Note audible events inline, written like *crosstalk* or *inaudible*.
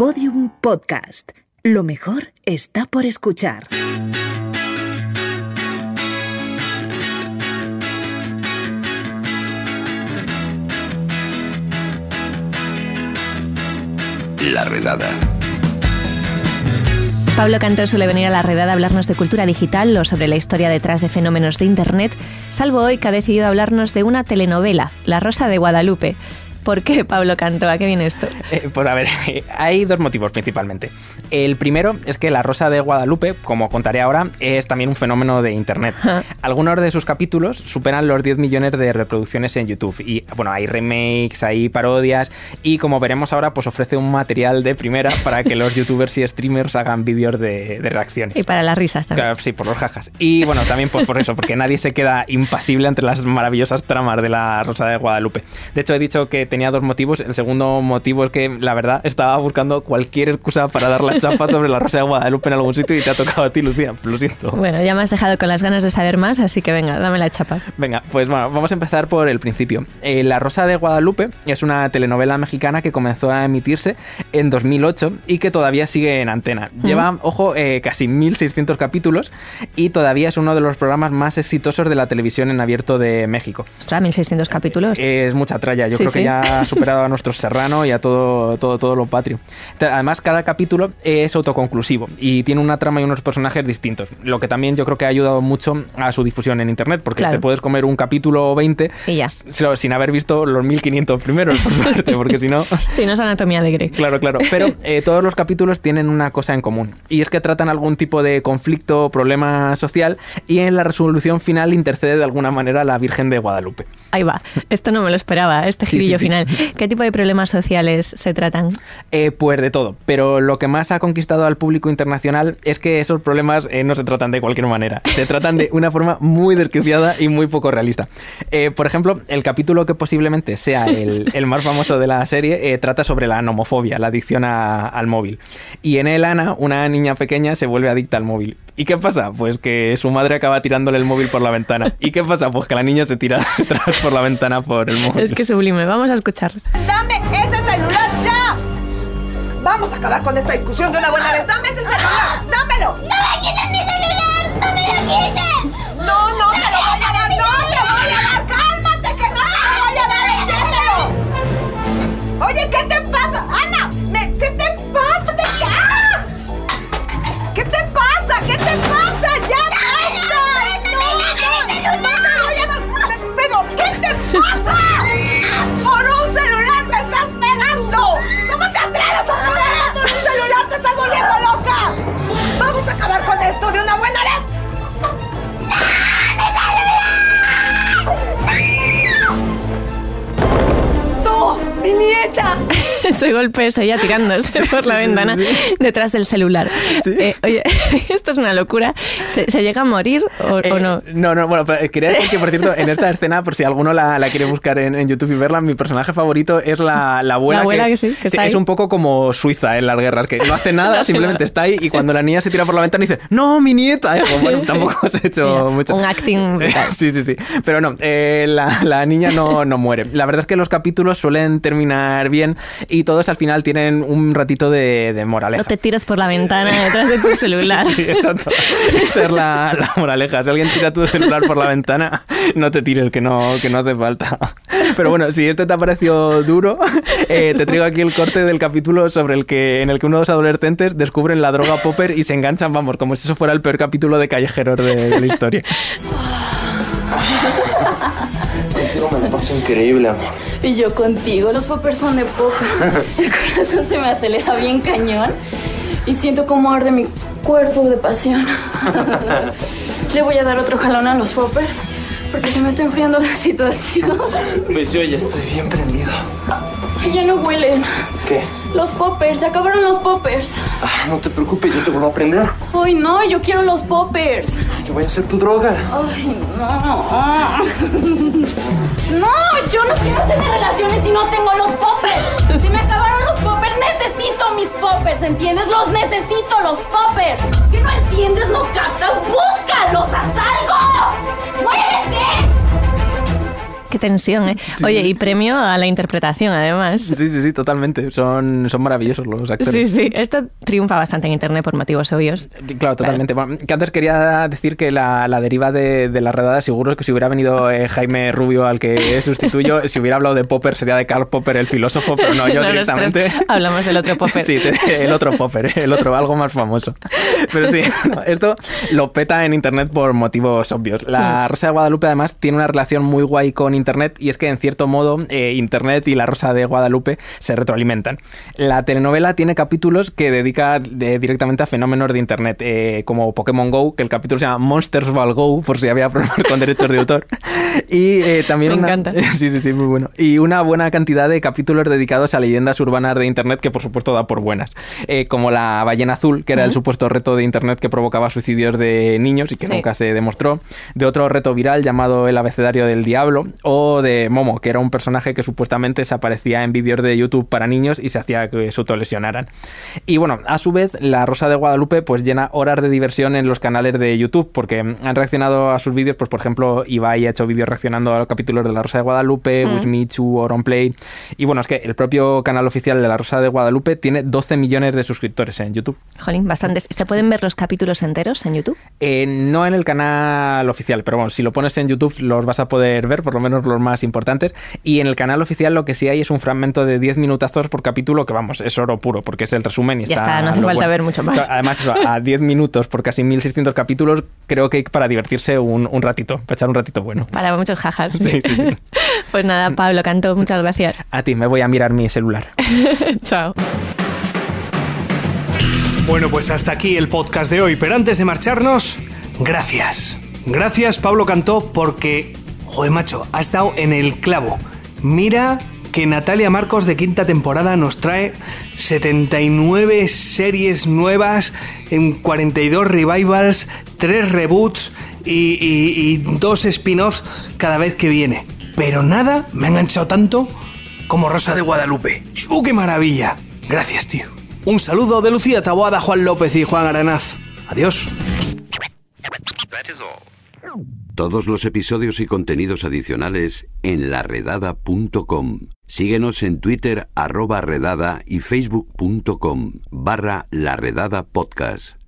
Podium Podcast. Lo mejor está por escuchar. La redada. Pablo Cantor suele venir a la redada a hablarnos de cultura digital o sobre la historia detrás de fenómenos de Internet, salvo hoy que ha decidido hablarnos de una telenovela, La Rosa de Guadalupe. ¿Por qué Pablo Canto? ¿A qué viene esto? Eh, pues a ver, *laughs* hay dos motivos principalmente. El primero es que La Rosa de Guadalupe, como contaré ahora, es también un fenómeno de Internet. Algunos de sus capítulos superan los 10 millones de reproducciones en YouTube. Y bueno, hay remakes, hay parodias y como veremos ahora, pues ofrece un material de primera para que los *laughs* youtubers y streamers hagan vídeos de, reacciones. Y para las risas también. Claro, sí, por los jajas. Y bueno, también pues por eso, porque nadie se queda impasible ante las maravillosas tramas de La Rosa de Guadalupe. De hecho, he dicho que tenía dos motivos. El segundo motivo es que, la verdad, estaba buscando cualquier excusa para dar la chapa sobre la Rosa de Guadalupe en algún sitio y te ha tocado a ti, Lucía. Lo siento. Bueno, ya me has dejado con las ganas de saber más, así que venga, dame la chapa. Venga, pues bueno, vamos a empezar por el principio. Eh, la Rosa de Guadalupe es una telenovela mexicana que comenzó a emitirse en 2008 y que todavía sigue en antena. Lleva, ojo, eh, casi 1600 capítulos y todavía es uno de los programas más exitosos de la televisión en abierto de México. Ostras, 1600 capítulos. es mucha tralla. Yo creo que ya ha superado a nuestro Serrano y a todo, todo, todo lo patrio. Además, cada capítulo es autoconclusivo y tiene una trama y unos personajes distintos, lo que también yo creo que ha ayudado mucho a su difusión en Internet, porque te puedes comer un capítulo 20 sin haber visto los 1500 primeros, por *laughs* suerte, porque si no... *laughs* Si no es anatomía de Grey. Claro, claro. Pero eh, todos los capítulos tienen una cosa en común, y es que tratan algún tipo de conflicto o problema social y en la resolución final intercede de alguna manera la Virgen de Guadalupe. Ahí va. Esto no me lo esperaba, este girillo final. ¿Qué tipo de problemas sociales se tratan? Eh, pues de todo, pero lo que más ha conquistado al público internacional es que esos problemas eh, no se tratan de cualquier manera, se tratan de una forma muy desquiciada y muy poco realista. Eh, por ejemplo, el capítulo que posiblemente sea el, *laughs* más famoso de la serie trata sobre la nomofobia, la adicción al móvil. Y en él, Ana, una niña pequeña, se vuelve adicta al móvil. ¿Y qué pasa? Pues que su madre acaba tirándole el móvil por la ventana. ¿Y qué pasa? Pues que la niña se tira *laughs* detrás por la ventana por el móvil. Es que sublime, vamos a escuchar. ¡Dame ese celular ya! Vamos a acabar con esta discusión de una buena vez. ¡Dame ese celular! ¡Dámelo! ¡No Ese golpe es ella tirándose por la ventana detrás del celular. Eh, oye, *laughs* esto es una locura. ¿Se, llega a morir o, eh, no? No, no, bueno, quería decir que, por cierto, en esta escena, por si alguno la, quiere buscar en, YouTube y verla, mi personaje favorito es la, la abuela. La abuela que, sí, que está Es un poco como Suiza en las guerras, que no hace *laughs* nada, simplemente está ahí y cuando la niña se tira por la ventana dice, ¡No, mi nieta! bueno, tampoco has hecho mucho. Un acting *laughs* sí, sí, sí. Pero no, eh, la, la, niña no, no muere. La verdad es que los capítulos suelen terminar bien y todos al final tienen un ratito de, de moraleja. No te tiras por la ventana detrás de tu *laughs* celular. Sí, exacto. Esa es la, la, moraleja. Si alguien tira tu celular por la ventana, no te tires, que no, que no hace falta. Pero bueno, si este te ha parecido duro, eh, te traigo aquí el corte del capítulo sobre el que en el que unos adolescentes descubren la droga popper y se enganchan, vamos, como si eso fuera el peor capítulo de callejeros de, de la historia. *laughs* Contigo me paso increíble, amor. Y yo contigo, los poppers son de poca. *laughs* El corazón se me acelera bien cañón y siento como arde mi cuerpo de pasión. *laughs* Le voy a dar otro jalón a los poppers porque se me está enfriando la situación. Pues yo ya estoy bien prendido. Ya no huelen. ¿Qué? Los poppers, se acabaron los poppers. Ah, no te preocupes, yo te vuelvo a prender. Ay, no, yo quiero los poppers. Yo voy a hacer tu droga. Ay, no. *laughs* No, yo no quiero tener relaciones si no tengo los poppers. Si me acabaron los poppers, necesito mis poppers, ¿entiendes? Los necesito, los poppers. ¿Qué no entiendes? ¿No captas? ¡Búscalos! ¡Haz algo! ¡Muévete! Qué tensión, ¿eh? Oye, y premio a la interpretación, además. Sí, sí, sí, totalmente. Son, son maravillosos los actores. Sí, sí. Esto triunfa bastante en Internet por motivos obvios. Claro, totalmente. Bueno, que antes quería decir que la, la deriva de, de, la redada, seguro que si hubiera venido eh, Jaime Rubio al que sustituyo, *laughs* si hubiera hablado de Popper sería de Karl Popper, el filósofo, pero no, yo No, directamente. hablamos del otro Popper. *laughs* Sí, el otro Popper, el otro, algo más famoso. Pero sí, *laughs* no, esto lo peta en Internet por motivos obvios. La Rosa de Guadalupe además tiene una relación muy guay con Internet y es que en cierto modo eh, Internet y la Rosa de Guadalupe se retroalimentan. La telenovela tiene capítulos que dedica de- directamente a fenómenos de Internet, eh, como Pokémon Go, que el capítulo se llama Monsters Ball Go, por si había *laughs* problemas con derechos de autor. *laughs* Y eh, también Me una- encanta. *laughs* Sí, sí, sí, muy bueno. Y una buena cantidad de capítulos dedicados a leyendas urbanas de Internet que por supuesto da por buenas. Como la ballena azul, que era el supuesto reto de Internet que provocaba suicidios de niños y que Sí. nunca se demostró. De otro reto viral llamado el abecedario del diablo. O de Momo, que era un personaje que supuestamente se aparecía en vídeos de YouTube para niños y se hacía que se autolesionaran. Y bueno, a su vez, la Rosa de Guadalupe pues llena horas de diversión en los canales de YouTube, porque han reaccionado a sus vídeos, pues por ejemplo, Ibai ha hecho vídeos reaccionando a los capítulos de la Rosa de Guadalupe, Mm. Wismichu, Auronplay. Y bueno, es que el propio canal oficial de la Rosa de Guadalupe tiene 12 millones de suscriptores en YouTube. Jolín, bastantes. ¿Se pueden ver los capítulos enteros en YouTube? Eh, no en el canal oficial, pero bueno, si lo pones en YouTube los vas a poder ver, por lo menos los más importantes. Y en el canal oficial lo que sí hay es un fragmento de 10 minutazos por capítulo, que vamos, es oro puro, porque es el resumen y Ya está. está, no hace falta bueno. ver mucho más. Además, eso, a *laughs* 10 minutos por casi 1600 capítulos, creo que hay para divertirse un, un ratito, para echar un ratito bueno. Para muchos jajas. Sí, sí, sí. *laughs* Pues nada, Pablo Canto, muchas gracias. A ti, me voy a mirar mi celular. *laughs* Chao. Bueno, pues hasta aquí el podcast de hoy, pero antes de marcharnos, gracias. Gracias Pablo Cantó porque, joder macho, ha estado en el clavo. Mira que Natalia Marcos de quinta temporada nos trae 79 series nuevas, en 42 revivals, 3 reboots y, y- dos spin-offs cada vez que viene. Pero nada me ha enganchado tanto como Rosa de Guadalupe. ¡Uh, qué maravilla! Gracias, tío. Un saludo de Lucía Taboada, Juan López y Juan Aranaz. Adiós. Todos los episodios y contenidos adicionales en laredada.com. Síguenos en Twitter arroba redada y facebook.com barra laredada podcast.